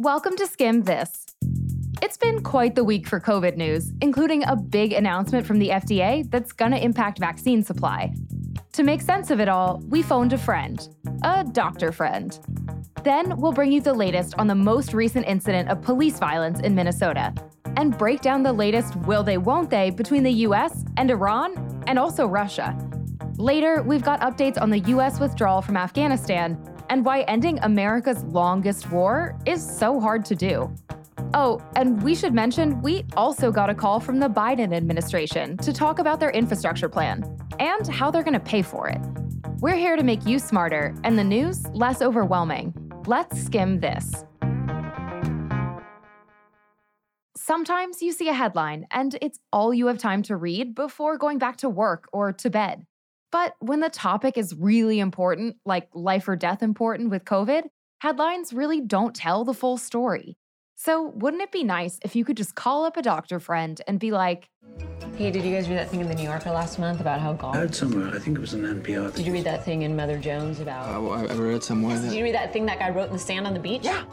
Welcome to Skimm This. It's been quite the week for COVID news, including a big announcement from the FDA that's going to impact vaccine supply. To make sense of it all, we phoned a friend, a doctor friend. Then we'll bring you the latest on the most recent incident of police violence in Minnesota and break down the latest will they, won't they between the US and Iran and also Russia. Later, we've got updates on the US withdrawal from Afghanistan and why ending America's longest war is so hard to do. Oh, and we should mention we also got a call from the Biden administration to talk about their infrastructure plan and how they're going to pay for it. We're here to make you smarter and the news less overwhelming. Let's skim this. Sometimes you see a headline and it's all you have time to read before going back to work or to bed. But when the topic is really important, like life or death important with COVID, headlines really don't tell the full story. So, wouldn't it be nice if you could just call up a doctor friend and be like, Hey, did you guys read that thing in the New Yorker last month about how golf? I heard somewhere. I think it was an NPR. Did you read that thing in Mother Jones about? Uh, I read somewhere that. Did you read that thing that guy wrote in the sand on the beach? Yeah.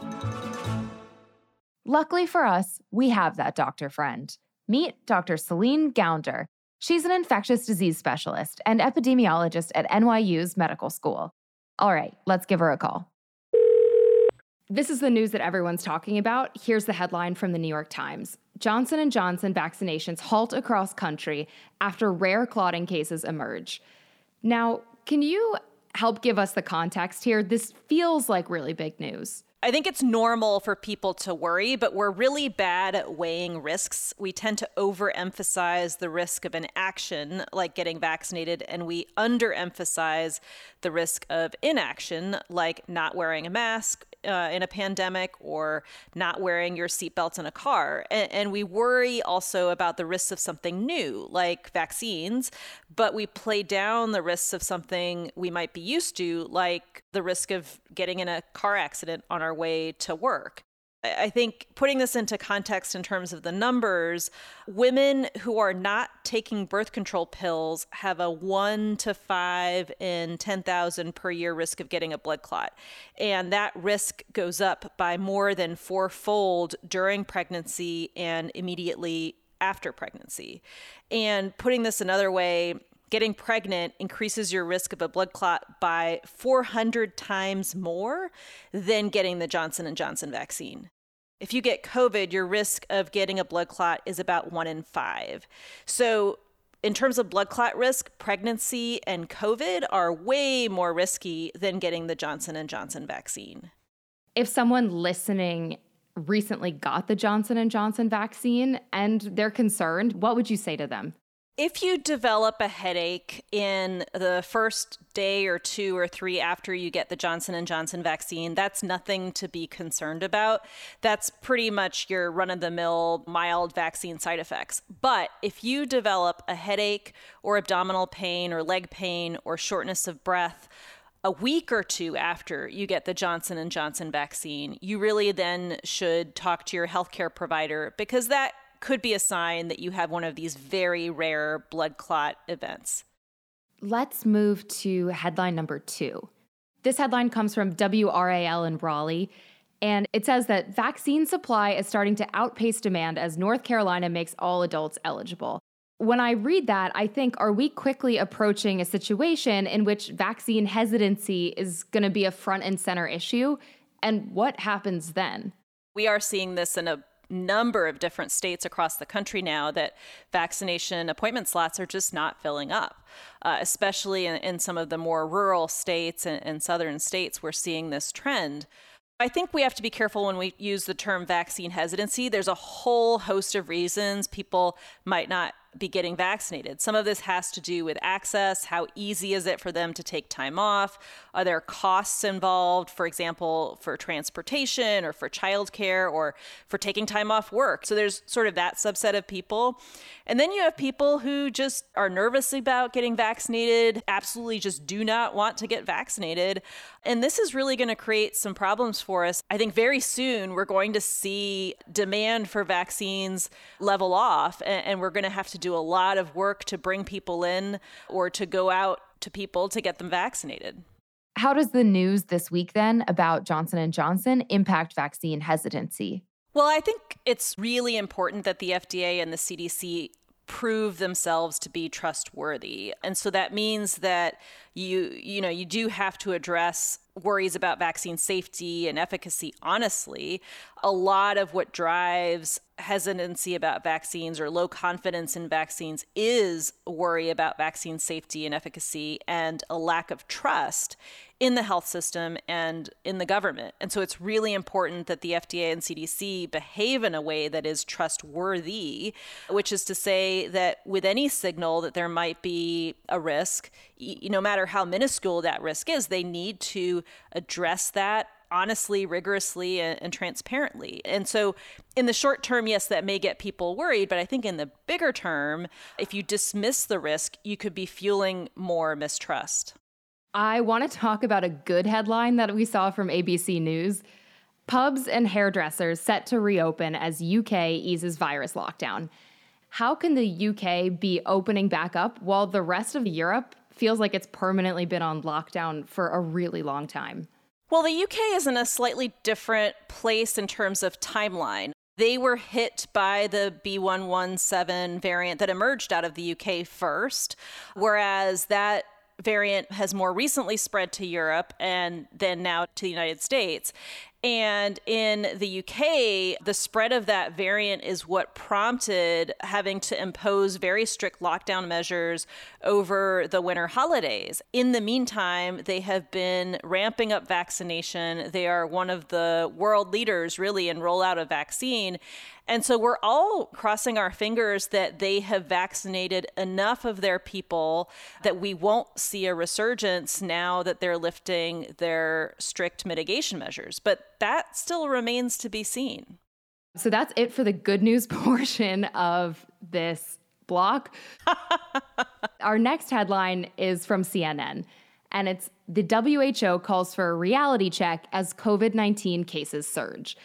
Luckily for us, we have that doctor friend. Meet Dr. Celine Gounder. She's an infectious disease specialist and epidemiologist at NYU's medical school. All right, let's give her a call. This is the news that everyone's talking about. Here's the headline from the New York Times. Johnson & Johnson vaccinations halt across country after rare clotting cases emerge. Now, can you help give us the context here? This feels like really big news. I think it's normal for people to worry, but we're really bad at weighing risks. We tend to overemphasize the risk of an action, like getting vaccinated, and we underemphasize the risk of inaction, like not wearing a mask uh, in a pandemic or not wearing your seatbelt in a car. And, and we worry also about the risks of something new, like vaccines, but we play down the risks of something we might be used to, like the risk of getting in a car accident on our way to work. I think putting this into context in terms of the numbers, women who are not taking birth control pills have a one to five in 10,000 per year risk of getting a blood clot. And that risk goes up by more than fourfold during pregnancy and immediately after pregnancy. And putting this another way, getting pregnant increases your risk of a blood clot by 400 times more than getting the Johnson & Johnson vaccine. If you get COVID, your risk of getting a blood clot is about 1 in 5. So in terms of blood clot risk, pregnancy and COVID are way more risky than getting the Johnson & Johnson vaccine. If someone listening recently got the Johnson & Johnson vaccine and they're concerned, what would you say to them? If you develop a headache in the first day or two or three after you get the Johnson & Johnson vaccine, that's nothing to be concerned about. That's pretty much your run-of-the-mill mild vaccine side effects. But if you develop a headache or abdominal pain or leg pain or shortness of breath, a week or two after you get the Johnson & Johnson vaccine, you really then should talk to your healthcare provider because that could be a sign that you have one of these very rare blood clot events. Let's move to headline number two. This headline comes from WRAL in Raleigh, and it says that vaccine supply is starting to outpace demand as North Carolina makes all adults eligible. When I read that, I think, are we quickly approaching a situation in which vaccine hesitancy is going to be a front and center issue? And what happens then? We are seeing this in a number of different states across the country now that vaccination appointment slots are just not filling up, uh, especially in, in, some of the more rural states and, and southern states. We're seeing this trend. I think we have to be careful when we use the term vaccine hesitancy. There's a whole host of reasons people might not be getting vaccinated. Some of this has to do with access. How easy is it for them to take time off? Are there costs involved, for example, for transportation or for childcare or for taking time off work? So there's sort of that subset of people. And then you have people who just are nervous about getting vaccinated, absolutely just do not want to get vaccinated. And this is really going to create some problems for us. I think very soon we're going to see demand for vaccines level off, and, we're going to have to do a lot of work to bring people in or to go out to people to get them vaccinated. How does the news this week then about Johnson & Johnson impact vaccine hesitancy? Well, I think it's really important that the FDA and the CDC prove themselves to be trustworthy. And so that means that you you know, you do have to address worries about vaccine safety and efficacy honestly. A lot of what drives hesitancy about vaccines or low confidence in vaccines is worry about vaccine safety and efficacy and a lack of trust in the health system and in the government. And so it's really important that the FDA and CDC behave in a way that is trustworthy, which is to say that with any signal that there might be a risk, no matter how minuscule that risk is, they need to address that honestly, rigorously, and, transparently. And so, in the short term, yes, that may get people worried, but I think in the bigger term, if you dismiss the risk, you could be fueling more mistrust. I want to talk about a good headline that we saw from ABC News. Pubs and hairdressers set to reopen as UK eases virus lockdown. How can the UK be opening back up while the rest of Europe feels like it's permanently been on lockdown for a really long time? Well, the UK is in a slightly different place in terms of timeline. They were hit by the B117 variant that emerged out of the UK first, whereas that variant has more recently spread to Europe and then now to the United States. And in the UK, the spread of that variant is what prompted having to impose very strict lockdown measures over the winter holidays. In the meantime, they have been ramping up vaccination. They are one of the world leaders, really, in rollout of vaccine. And so we're all crossing our fingers that they have vaccinated enough of their people that we won't see a resurgence now that they're lifting their strict mitigation measures. But that still remains to be seen. So that's it for the good news portion of this block. Our next headline is from CNN, and it's the WHO calls for a reality check as COVID 19 cases surge.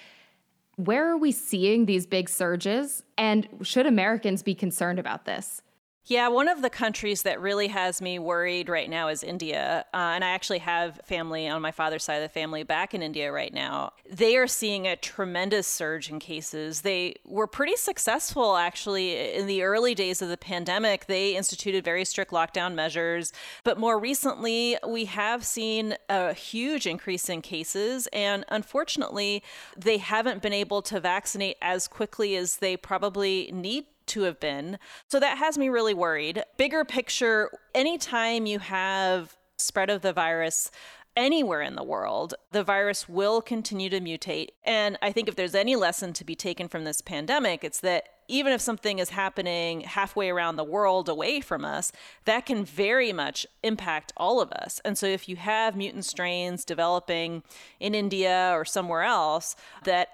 Where are we seeing these big surges? And should Americans be concerned about this? Yeah, one of the countries that really has me worried right now is India. Uh, and I actually have family on my father's side of the family back in India right now. They are seeing a tremendous surge in cases. They were pretty successful, actually, in the early days of the pandemic. They instituted very strict lockdown measures. But more recently, we have seen a huge increase in cases. And unfortunately, they haven't been able to vaccinate as quickly as they probably need to have been. So that has me really worried. Bigger picture, anytime you have spread of the virus, anywhere in the world, the virus will continue to mutate. And I think if there's any lesson to be taken from this pandemic, it's that even if something is happening halfway around the world away from us, that can very much impact all of us. And so if you have mutant strains developing in India or somewhere else that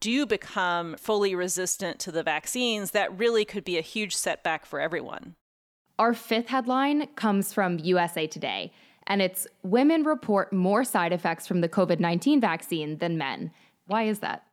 do become fully resistant to the vaccines, that really could be a huge setback for everyone. Our fifth headline comes from USA Today, and it's Women report more side effects from the COVID 19 vaccine than men. Why is that?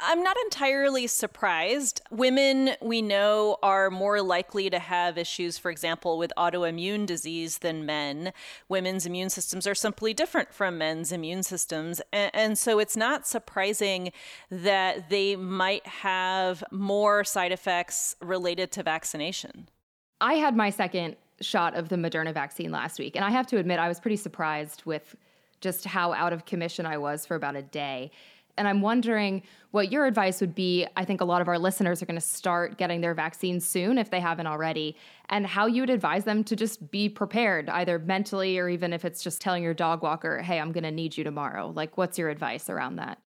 I'm not entirely surprised. Women, we know, are more likely to have issues, for example, with autoimmune disease than men. Women's immune systems are simply different from men's immune systems. And, and so it's not surprising that they might have more side effects related to vaccination. I had my second shot of the Moderna vaccine last week, and I have to admit, I was pretty surprised with just how out of commission I was for about a day. And I'm wondering what your advice would be. I think a lot of our listeners are going to start getting their vaccines soon if they haven't already, and how you would advise them to just be prepared, either mentally or even if it's just telling your dog walker, hey, I'm going to need you tomorrow. Like, what's your advice around that?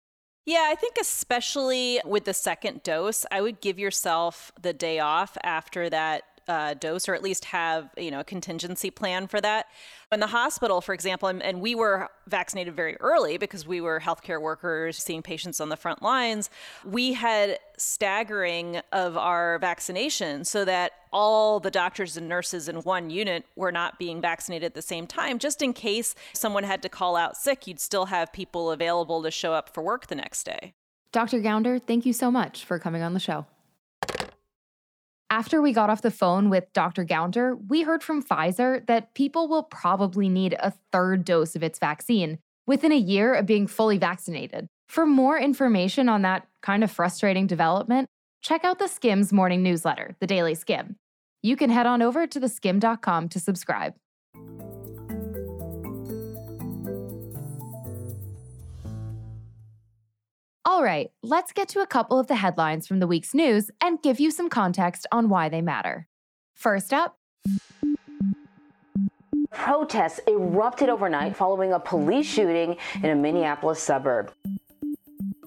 Yeah, I think especially with the second dose, I would give yourself the day off after that uh, dose or at least have you know a contingency plan for that. In the hospital for example and, and, we were vaccinated very early because we were healthcare workers seeing patients on the front lines we had staggering of our vaccination so that all the doctors and nurses in one unit were not being vaccinated at the same time. Just in case someone had to call out sick you'd still have people available to show up for work the next day. Dr gounder thank you so much for coming on the show After we got off the phone with Dr. Gounder, we heard from Pfizer that people will probably need a third dose of its vaccine within a year of being fully vaccinated. For more information on that kind of frustrating development, check out the Skimm's morning newsletter, The Daily Skimm. You can head on over to theskimm.com to subscribe. All right, let's get to a couple of the headlines from the week's news and give you some context on why they matter. First up, Protests erupted overnight following a police shooting in a Minneapolis suburb.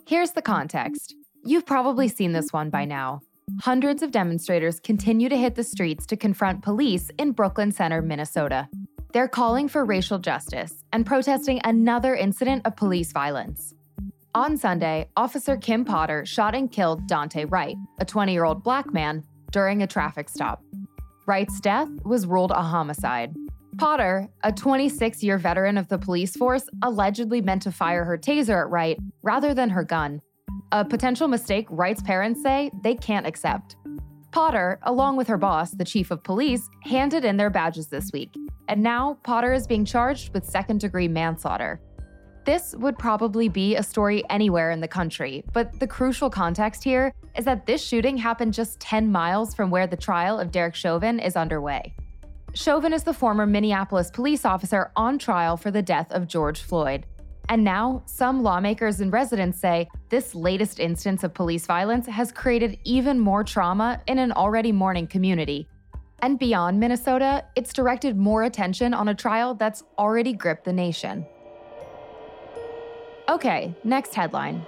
Here's the context. You've probably seen this one by now. Hundreds of demonstrators continue to hit the streets to confront police in Brooklyn Center, Minnesota. They're calling for racial justice and protesting another incident of police violence. On Sunday, Officer Kim Potter shot and killed Daunte Wright, a 20 year old black man, during a traffic stop. Wright's death was ruled a homicide. Potter, a 26 year veteran of the police force, allegedly meant to fire her taser at Wright rather than her gun. A potential mistake Wright's parents say they can't accept. Potter, along with her boss, the chief of police, handed in their badges this week, and now Potter is being charged with second degree manslaughter. This would probably be a story anywhere in the country, but the crucial context here is that this shooting happened just 10 miles from where the trial of Derek Chauvin is underway. Chauvin is the former Minneapolis police officer on trial for the death of George Floyd. And now, some lawmakers and residents say this latest instance of police violence has created even more trauma in an already mourning community. And beyond Minnesota, it's directed more attention on a trial that's already gripped the nation. Okay, next headline.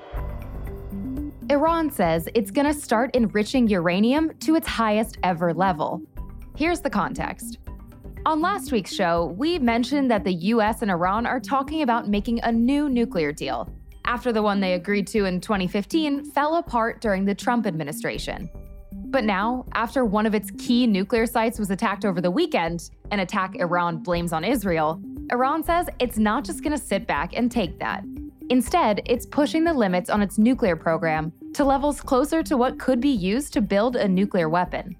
Iran says it's going to start enriching uranium to its highest ever level. Here's the context. On last week's show, we mentioned that the US and Iran are talking about making a new nuclear deal after the one they agreed to in 2015 fell apart during the Trump administration. But now, after one of its key nuclear sites was attacked over the weekend, an attack Iran blames on Israel, Iran says it's not just going to sit back and take that. Instead, it's pushing the limits on its nuclear program to levels closer to what could be used to build a nuclear weapon.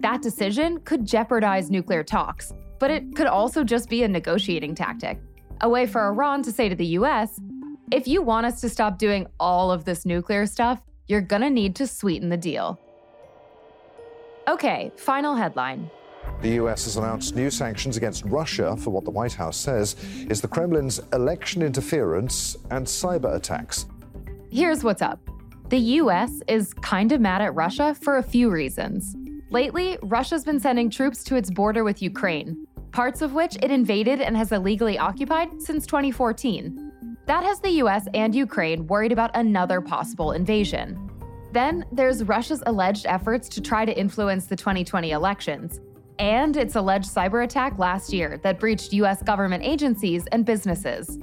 That decision could jeopardize nuclear talks, but it could also just be a negotiating tactic. A way for Iran to say to the US, if you want us to stop doing all of this nuclear stuff, you're gonna need to sweeten the deal. Okay, final headline. The US has announced new sanctions against Russia for what the White House says is the Kremlin's election interference and cyber attacks. Here's what's up the US is kind of mad at Russia for a few reasons. Lately, Russia's been sending troops to its border with Ukraine, parts of which it invaded and has illegally occupied since 2014. That has the US and Ukraine worried about another possible invasion. Then there's Russia's alleged efforts to try to influence the 2020 elections, and its alleged cyber attack last year that breached US government agencies and businesses.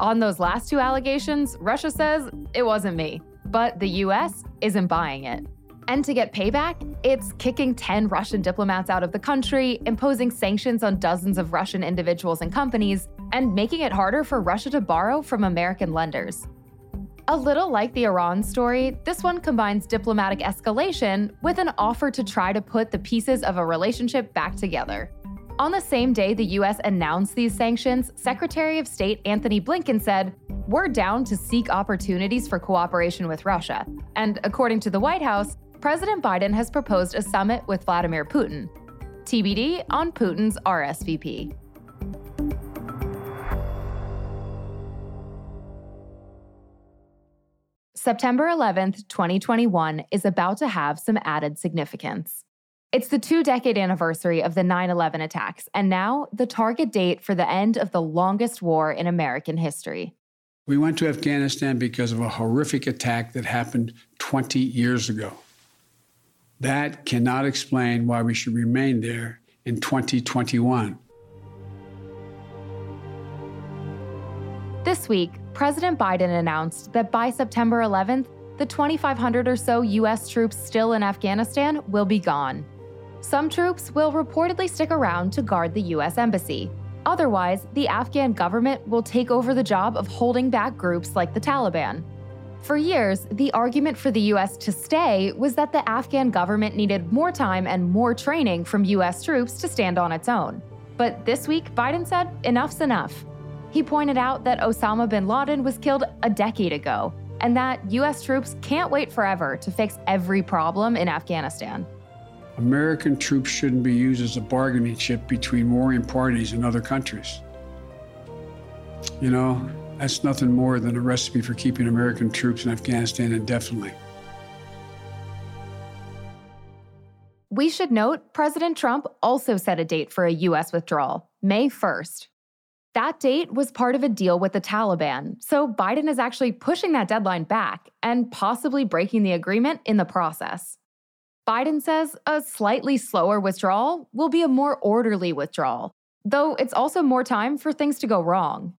On those last two allegations, Russia says it wasn't me, but the US isn't buying it. And to get payback, it's kicking 10 Russian diplomats out of the country, imposing sanctions on dozens of Russian individuals and companies, and making it harder for Russia to borrow from American lenders. A little like the Iran story, this one combines diplomatic escalation with an offer to try to put the pieces of a relationship back together. On the same day the US announced these sanctions, Secretary of State Antony Blinken said, We're down to seek opportunities for cooperation with Russia. And according to the White House, President Biden has proposed a summit with Vladimir Putin. TBD on Putin's RSVP. September 11th, 2021 is about to have some added significance. It's the two decade anniversary of the 9 11 attacks, and now the target date for the end of the longest war in American history. We went to Afghanistan because of a horrific attack that happened 20 years ago. That cannot explain why we should remain there in 2021. This week, President Biden announced that by September 11th, the 2,500 or so U.S. troops still in Afghanistan will be gone. Some troops will reportedly stick around to guard the U.S. Embassy. Otherwise, the Afghan government will take over the job of holding back groups like the Taliban. For years, the argument for the US to stay was that the Afghan government needed more time and more training from US troops to stand on its own. But this week, Biden said enough's enough. He pointed out that Osama bin Laden was killed a decade ago, and that US troops can't wait forever to fix every problem in Afghanistan. American troops shouldn't be used as a bargaining chip between warring parties in other countries. You know, that's nothing more than a recipe for keeping American troops in Afghanistan indefinitely. We should note President Trump also set a date for a U.S. withdrawal, May 1st. That date was part of a deal with the Taliban, so Biden is actually pushing that deadline back and possibly breaking the agreement in the process. Biden says a slightly slower withdrawal will be a more orderly withdrawal, though it's also more time for things to go wrong.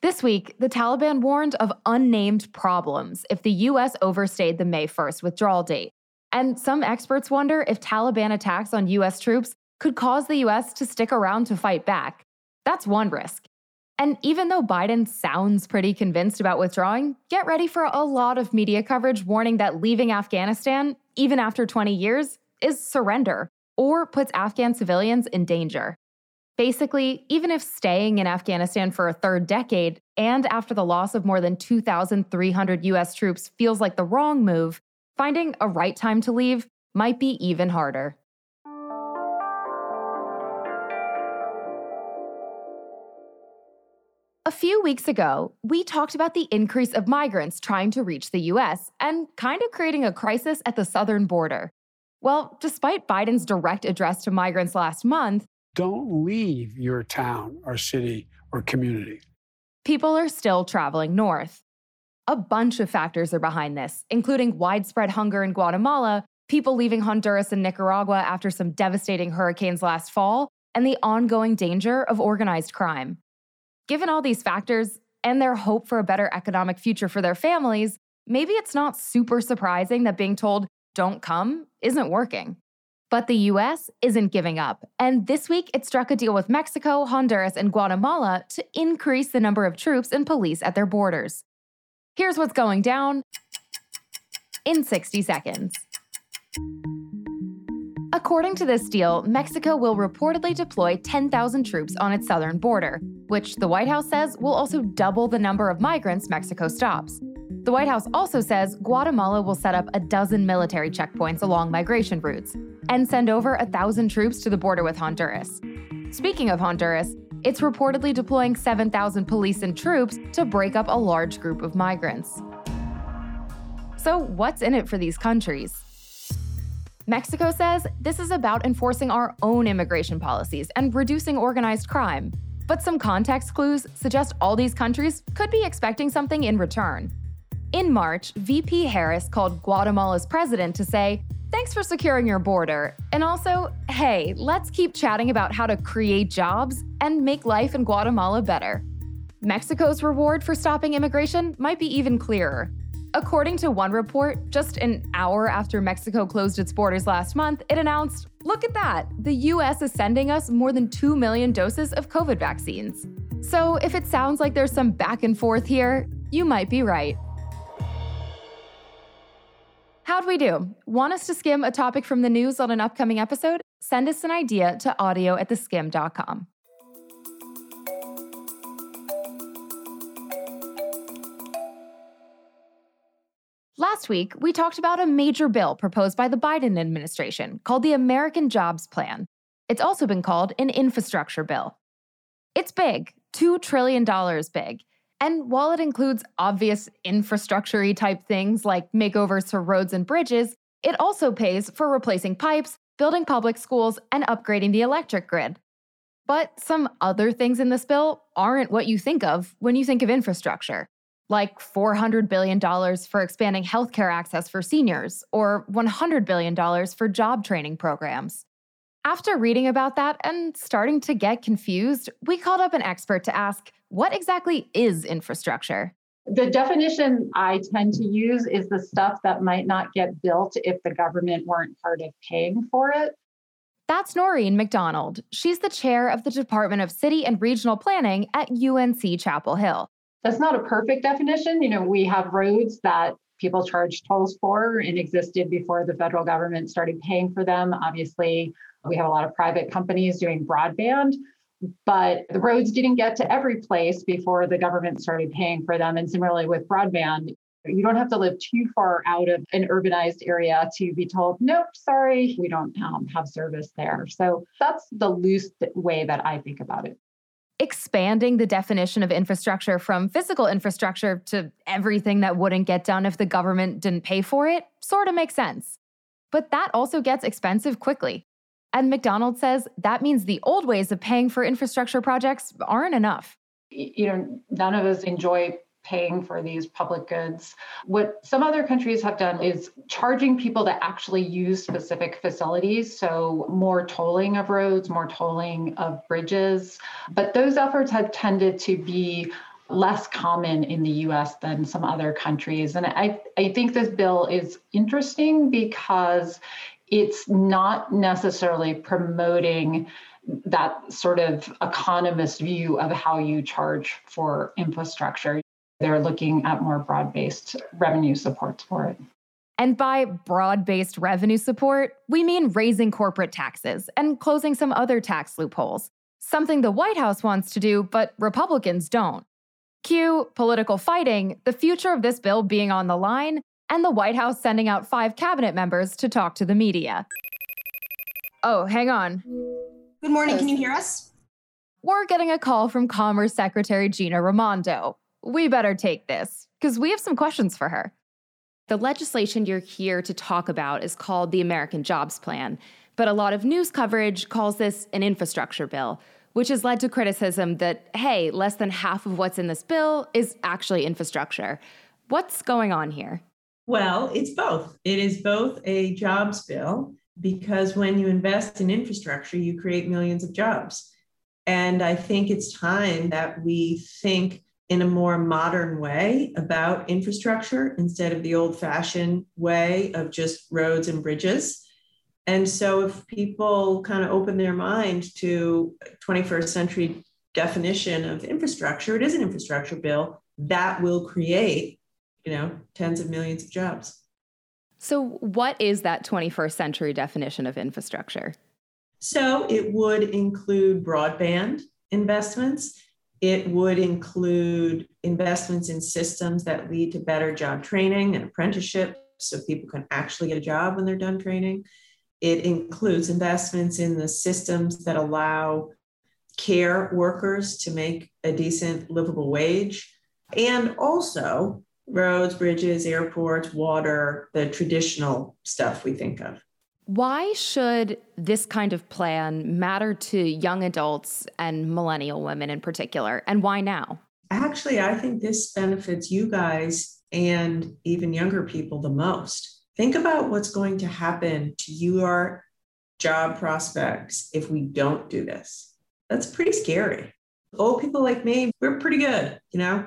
This week, the Taliban warned of unnamed problems if the U.S. overstayed the May 1st withdrawal date. And some experts wonder if Taliban attacks on U.S. troops could cause the U.S. to stick around to fight back. That's one risk. And even though Biden sounds pretty convinced about withdrawing, get ready for a lot of media coverage warning that leaving Afghanistan, even after 20 years, is surrender or puts Afghan civilians in danger. Basically, even if staying in Afghanistan for a third decade and after the loss of more than 2,300 US troops feels like the wrong move, finding a right time to leave might be even harder. A few weeks ago, we talked about the increase of migrants trying to reach the US and kind of creating a crisis at the southern border. Well, despite Biden's direct address to migrants last month, don't leave your town or city or community. People are still traveling north. A bunch of factors are behind this, including widespread hunger in Guatemala, people leaving Honduras and Nicaragua after some devastating hurricanes last fall, and the ongoing danger of organized crime. Given all these factors and their hope for a better economic future for their families, maybe it's not super surprising that being told, don't come, isn't working. But the US isn't giving up. And this week, it struck a deal with Mexico, Honduras, and Guatemala to increase the number of troops and police at their borders. Here's what's going down in 60 seconds. According to this deal, Mexico will reportedly deploy 10,000 troops on its southern border, which the White House says will also double the number of migrants Mexico stops. The White House also says Guatemala will set up a dozen military checkpoints along migration routes and send over a thousand troops to the border with Honduras. Speaking of Honduras, it's reportedly deploying 7,000 police and troops to break up a large group of migrants. So, what's in it for these countries? Mexico says this is about enforcing our own immigration policies and reducing organized crime. But some context clues suggest all these countries could be expecting something in return. In March, VP Harris called Guatemala's president to say, Thanks for securing your border. And also, hey, let's keep chatting about how to create jobs and make life in Guatemala better. Mexico's reward for stopping immigration might be even clearer. According to one report, just an hour after Mexico closed its borders last month, it announced Look at that! The US is sending us more than 2 million doses of COVID vaccines. So if it sounds like there's some back and forth here, you might be right. How'd we do? Want us to skim a topic from the news on an upcoming episode? Send us an idea to audio at theskimm.com. Last week, we talked about a major bill proposed by the Biden administration called the American Jobs Plan. It's also been called an infrastructure bill. It's big, $2 trillion big, and while it includes obvious infrastructure type things like makeovers to roads and bridges, it also pays for replacing pipes, building public schools, and upgrading the electric grid. But some other things in this bill aren't what you think of when you think of infrastructure, like $400 billion for expanding healthcare access for seniors, or $100 billion for job training programs. After reading about that and starting to get confused, we called up an expert to ask what exactly is infrastructure? The definition I tend to use is the stuff that might not get built if the government weren't part of paying for it. That's Noreen McDonald. She's the chair of the Department of City and Regional Planning at UNC Chapel Hill. That's not a perfect definition. You know, we have roads that people charge tolls for and existed before the federal government started paying for them. Obviously, we have a lot of private companies doing broadband, but the roads didn't get to every place before the government started paying for them. And similarly with broadband, you don't have to live too far out of an urbanized area to be told, nope, sorry, we don't um, have service there. So that's the loose way that I think about it. Expanding the definition of infrastructure from physical infrastructure to everything that wouldn't get done if the government didn't pay for it sort of makes sense. But that also gets expensive quickly. And McDonald says that means the old ways of paying for infrastructure projects aren't enough. You know, none of us enjoy paying for these public goods. What some other countries have done is charging people to actually use specific facilities. So, more tolling of roads, more tolling of bridges. But those efforts have tended to be less common in the US than some other countries. And I, I think this bill is interesting because it's not necessarily promoting that sort of economist view of how you charge for infrastructure. They're looking at more broad based revenue supports for it. And by broad based revenue support, we mean raising corporate taxes and closing some other tax loopholes, something the White House wants to do, but Republicans don't. Cue political fighting, the future of this bill being on the line, and the White House sending out five cabinet members to talk to the media. Oh, hang on. Good morning. Can you hear us? We're getting a call from Commerce Secretary Gina Raimondo. We better take this, because we have some questions for her. The legislation you're here to talk about is called the American Jobs Plan, but a lot of news coverage calls this an infrastructure bill, which has led to criticism that, hey, less than half of what's in this bill is actually infrastructure. What's going on here? Well, it's both. It is both a jobs bill because when you invest in infrastructure, you create millions of jobs. And I think it's time that we think in a more modern way about infrastructure instead of the old fashioned way of just roads and bridges. And so if people kind of open their mind to 21st century definition of infrastructure, it is an infrastructure bill that will create you know, tens of millions of jobs. So, what is that 21st century definition of infrastructure? So, it would include broadband investments. It would include investments in systems that lead to better job training and apprenticeship so people can actually get a job when they're done training. It includes investments in the systems that allow care workers to make a decent livable wage. And also roads, bridges, airports, water, the traditional stuff we think of. Why should this kind of plan matter to young adults and millennial women in particular? And why now? Actually, I think this benefits you guys and even younger people the most. Think about what's going to happen to your job prospects if we don't do this. That's pretty scary. Old people like me, we're pretty good, you know?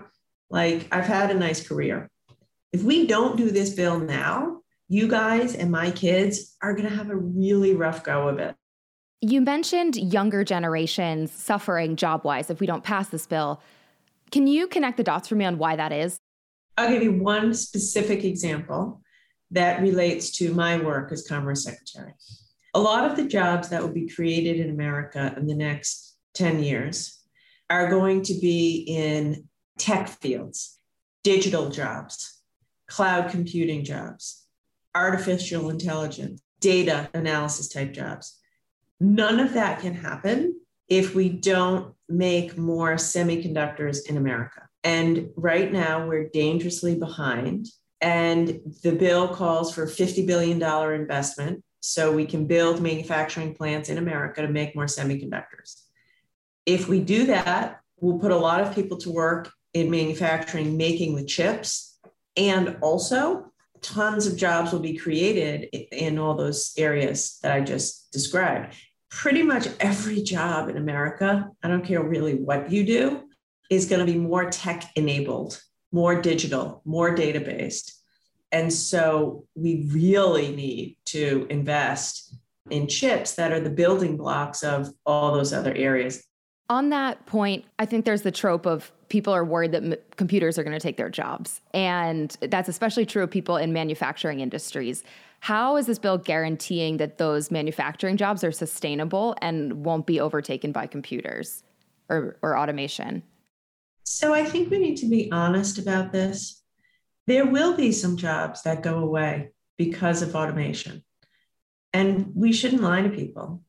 Like, I've had a nice career. If we don't do this bill now, you guys and my kids are going to have a really rough go of it. You mentioned younger generations suffering job wise if we don't pass this bill. Can you connect the dots for me on why that is? I'll give you one specific example that relates to my work as Commerce Secretary. A lot of the jobs that will be created in America in the next 10 years are going to be in tech fields, digital jobs, cloud computing jobs, artificial intelligence, data analysis type jobs. None of that can happen if we don't make more semiconductors in America. And right now, we're dangerously behind. And the bill calls for $50 billion investment so we can build manufacturing plants in America to make more semiconductors. If we do that, we'll put a lot of people to work in manufacturing making the chips. And also, tons of jobs will be created in all those areas that I just described. Pretty much every job in America, I don't care really what you do, is going to be more tech enabled, more digital, more data based. And so we really need to invest in chips that are the building blocks of all those other areas. On that point, I think there's the trope of people are worried that m- computers are going to take their jobs. And that's especially true of people in manufacturing industries. How is this bill guaranteeing that those manufacturing jobs are sustainable and won't be overtaken by computers or, or automation? So I think we need to be honest about this. There will be some jobs that go away because of automation. And we shouldn't lie to people.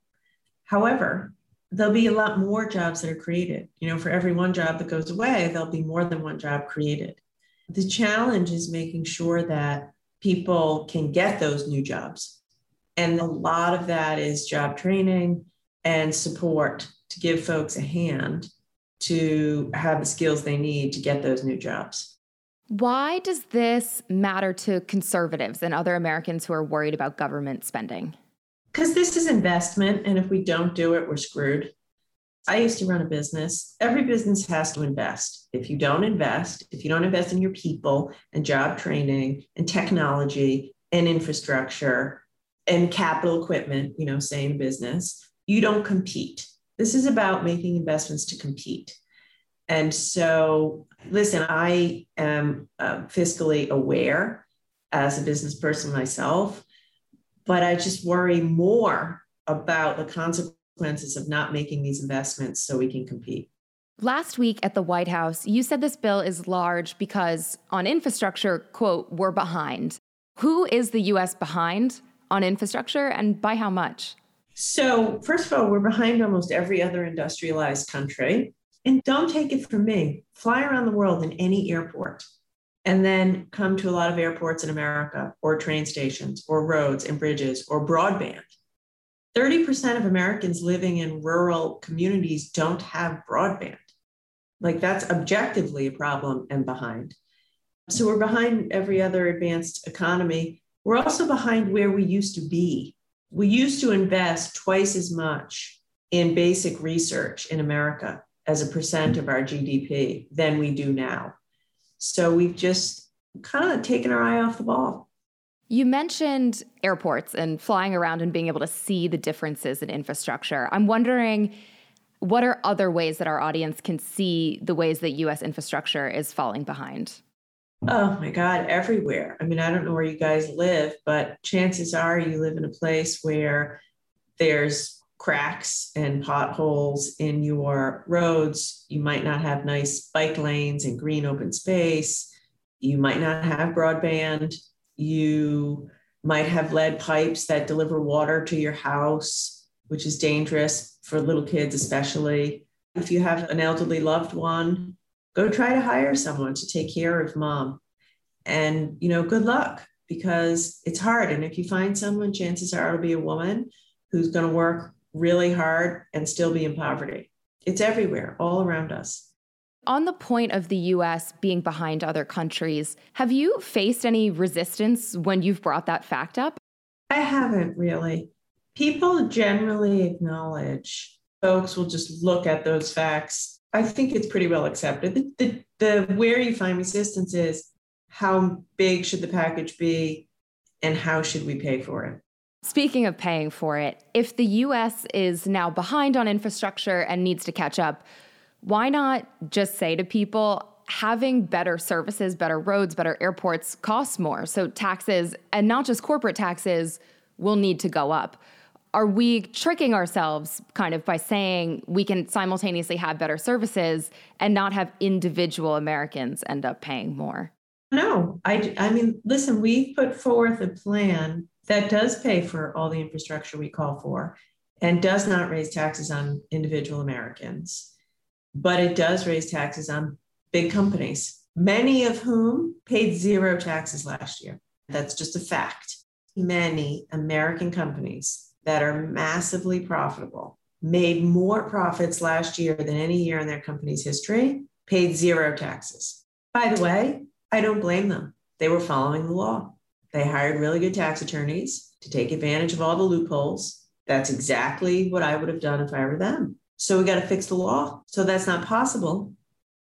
However, there'll be a lot more jobs that are created. You know, for every one job that goes away, there'll be more than one job created. The challenge is making sure that people can get those new jobs. And a lot of that is job training and support to give folks a hand to have the skills they need to get those new jobs. Why does this matter to conservatives and other Americans who are worried about government spending? Because this is investment, and if we don't do it, we're screwed. I used to run a business. Every business has to invest. If you don't invest, if you don't invest in your people and job training and technology and infrastructure and capital equipment, you know, same business, you don't compete. This is about making investments to compete. And so, listen, I am uh, fiscally aware as a business person myself, but I just worry more about the consequences of not making these investments so we can compete. Last week at the White House, you said this bill is large because on infrastructure, quote, we're behind. Who is the US behind on infrastructure and by how much? So, first of all, we're behind almost every other industrialized country. And don't take it from me, fly around the world in any airport and then come to a lot of airports in America or train stations or roads and bridges or broadband. 30% of Americans living in rural communities don't have broadband. Like that's objectively a problem and behind. So we're behind every other advanced economy. We're also behind where we used to be. We used to invest twice as much in basic research in America as a percent of our GDP than we do now. So we've just kind of taken our eye off the ball. You mentioned airports and flying around and being able to see the differences in infrastructure. I'm wondering what are other ways that our audience can see the ways that US infrastructure is falling behind? Oh my God, everywhere. I mean, I don't know where you guys live, but chances are you live in a place where there's cracks and potholes in your roads. You might not have nice bike lanes and green open space. You might not have broadband. You might have lead pipes that deliver water to your house, which is dangerous for little kids, especially. If you have an elderly loved one, go try to hire someone to take care of mom. And, you know, good luck because it's hard. And if you find someone, chances are it'll be a woman who's going to work really hard and still be in poverty. It's everywhere, all around us. On the point of the US being behind other countries, have you faced any resistance when you've brought that fact up? I haven't really. People generally acknowledge, folks will just look at those facts. I think it's pretty well accepted. The, the, the where you find resistance is how big should the package be and how should we pay for it? Speaking of paying for it, if the US is now behind on infrastructure and needs to catch up, why not just say to people, having better services, better roads, better airports costs more? So taxes, and not just corporate taxes, will need to go up. Are we tricking ourselves kind of by saying we can simultaneously have better services and not have individual Americans end up paying more? No, I, I mean, listen, we put forth a plan that does pay for all the infrastructure we call for and does not raise taxes on individual Americans, but it does raise taxes on big companies, many of whom paid zero taxes last year. That's just a fact. Many American companies that are massively profitable made more profits last year than any year in their company's history, paid zero taxes. By the way, I don't blame them. They were following the law. They hired really good tax attorneys to take advantage of all the loopholes. That's exactly what I would have done if I were them. So we got to fix the law. So that's not possible.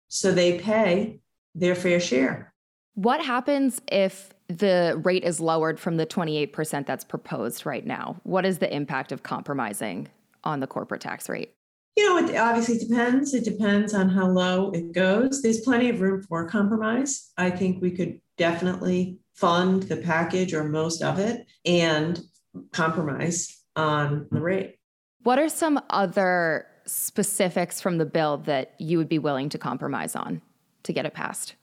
So they pay their fair share. What happens if the rate is lowered from the 28% that's proposed right now? What is the impact of compromising on the corporate tax rate? You know, it obviously depends. It depends on how low it goes. There's plenty of room for compromise. I think we could definitely fund the package or most of it and compromise on the rate. What are some other specifics from the bill that you would be willing to compromise on to get it passed?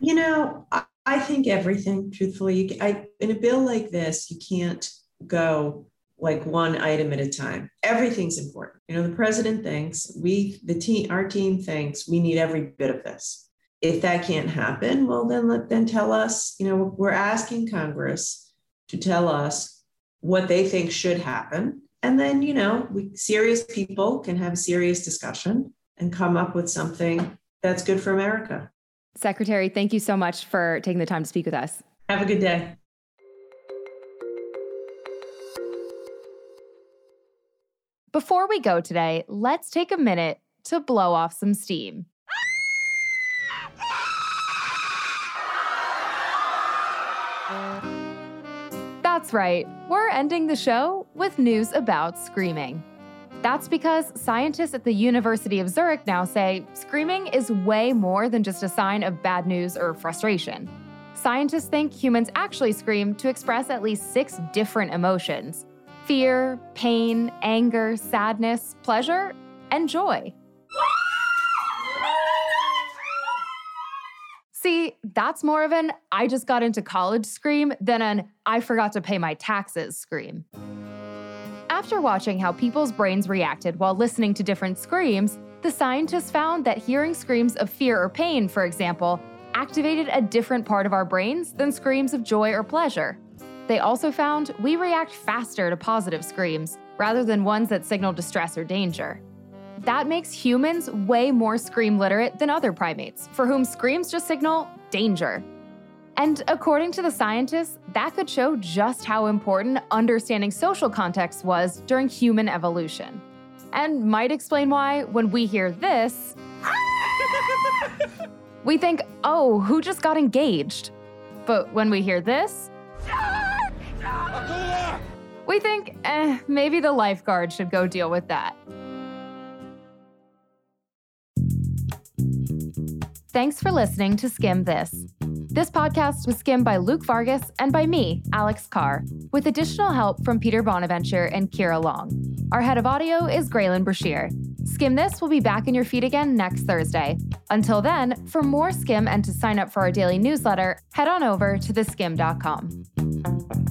You know, I, I think everything, truthfully. You, I, in a bill like this, you can't go like one item at a time. Everything's important. You know, the president thinks we, the team, our team thinks we need every bit of this. If that can't happen, well, then let then tell us. You know, we're asking Congress to tell us what they think should happen, and then you know, we serious people can have a serious discussion and come up with something that's good for America. Secretary, thank you so much for taking the time to speak with us. Have a good day. Before we go today, let's take a minute to blow off some steam. That's right, we're ending the show with news about screaming. That's because scientists at the University of Zurich now say screaming is way more than just a sign of bad news or frustration. Scientists think humans actually scream to express at least six different emotions fear, pain, anger, sadness, pleasure, and joy. That's more of an I just got into college scream than an I forgot to pay my taxes scream. After watching how people's brains reacted while listening to different screams, the scientists found that hearing screams of fear or pain, for example, activated a different part of our brains than screams of joy or pleasure. They also found we react faster to positive screams rather than ones that signal distress or danger. That makes humans way more scream literate than other primates, for whom screams just signal danger. And according to the scientists, that could show just how important understanding social context was during human evolution. And might explain why, when we hear this, we think, oh, who just got engaged? But when we hear this, we think, eh, maybe the lifeguard should go deal with that. Thanks for listening to Skimm This. This podcast was skimmed by Luke Vargas and by me, Alex Carr, with additional help from Peter Bonaventure and Kira Long. Our head of audio is Graylin Brashear. Skimm This will be back in your feed again next Thursday. Until then, for more Skimm and to sign up for our daily newsletter, head on over to theskimm.com.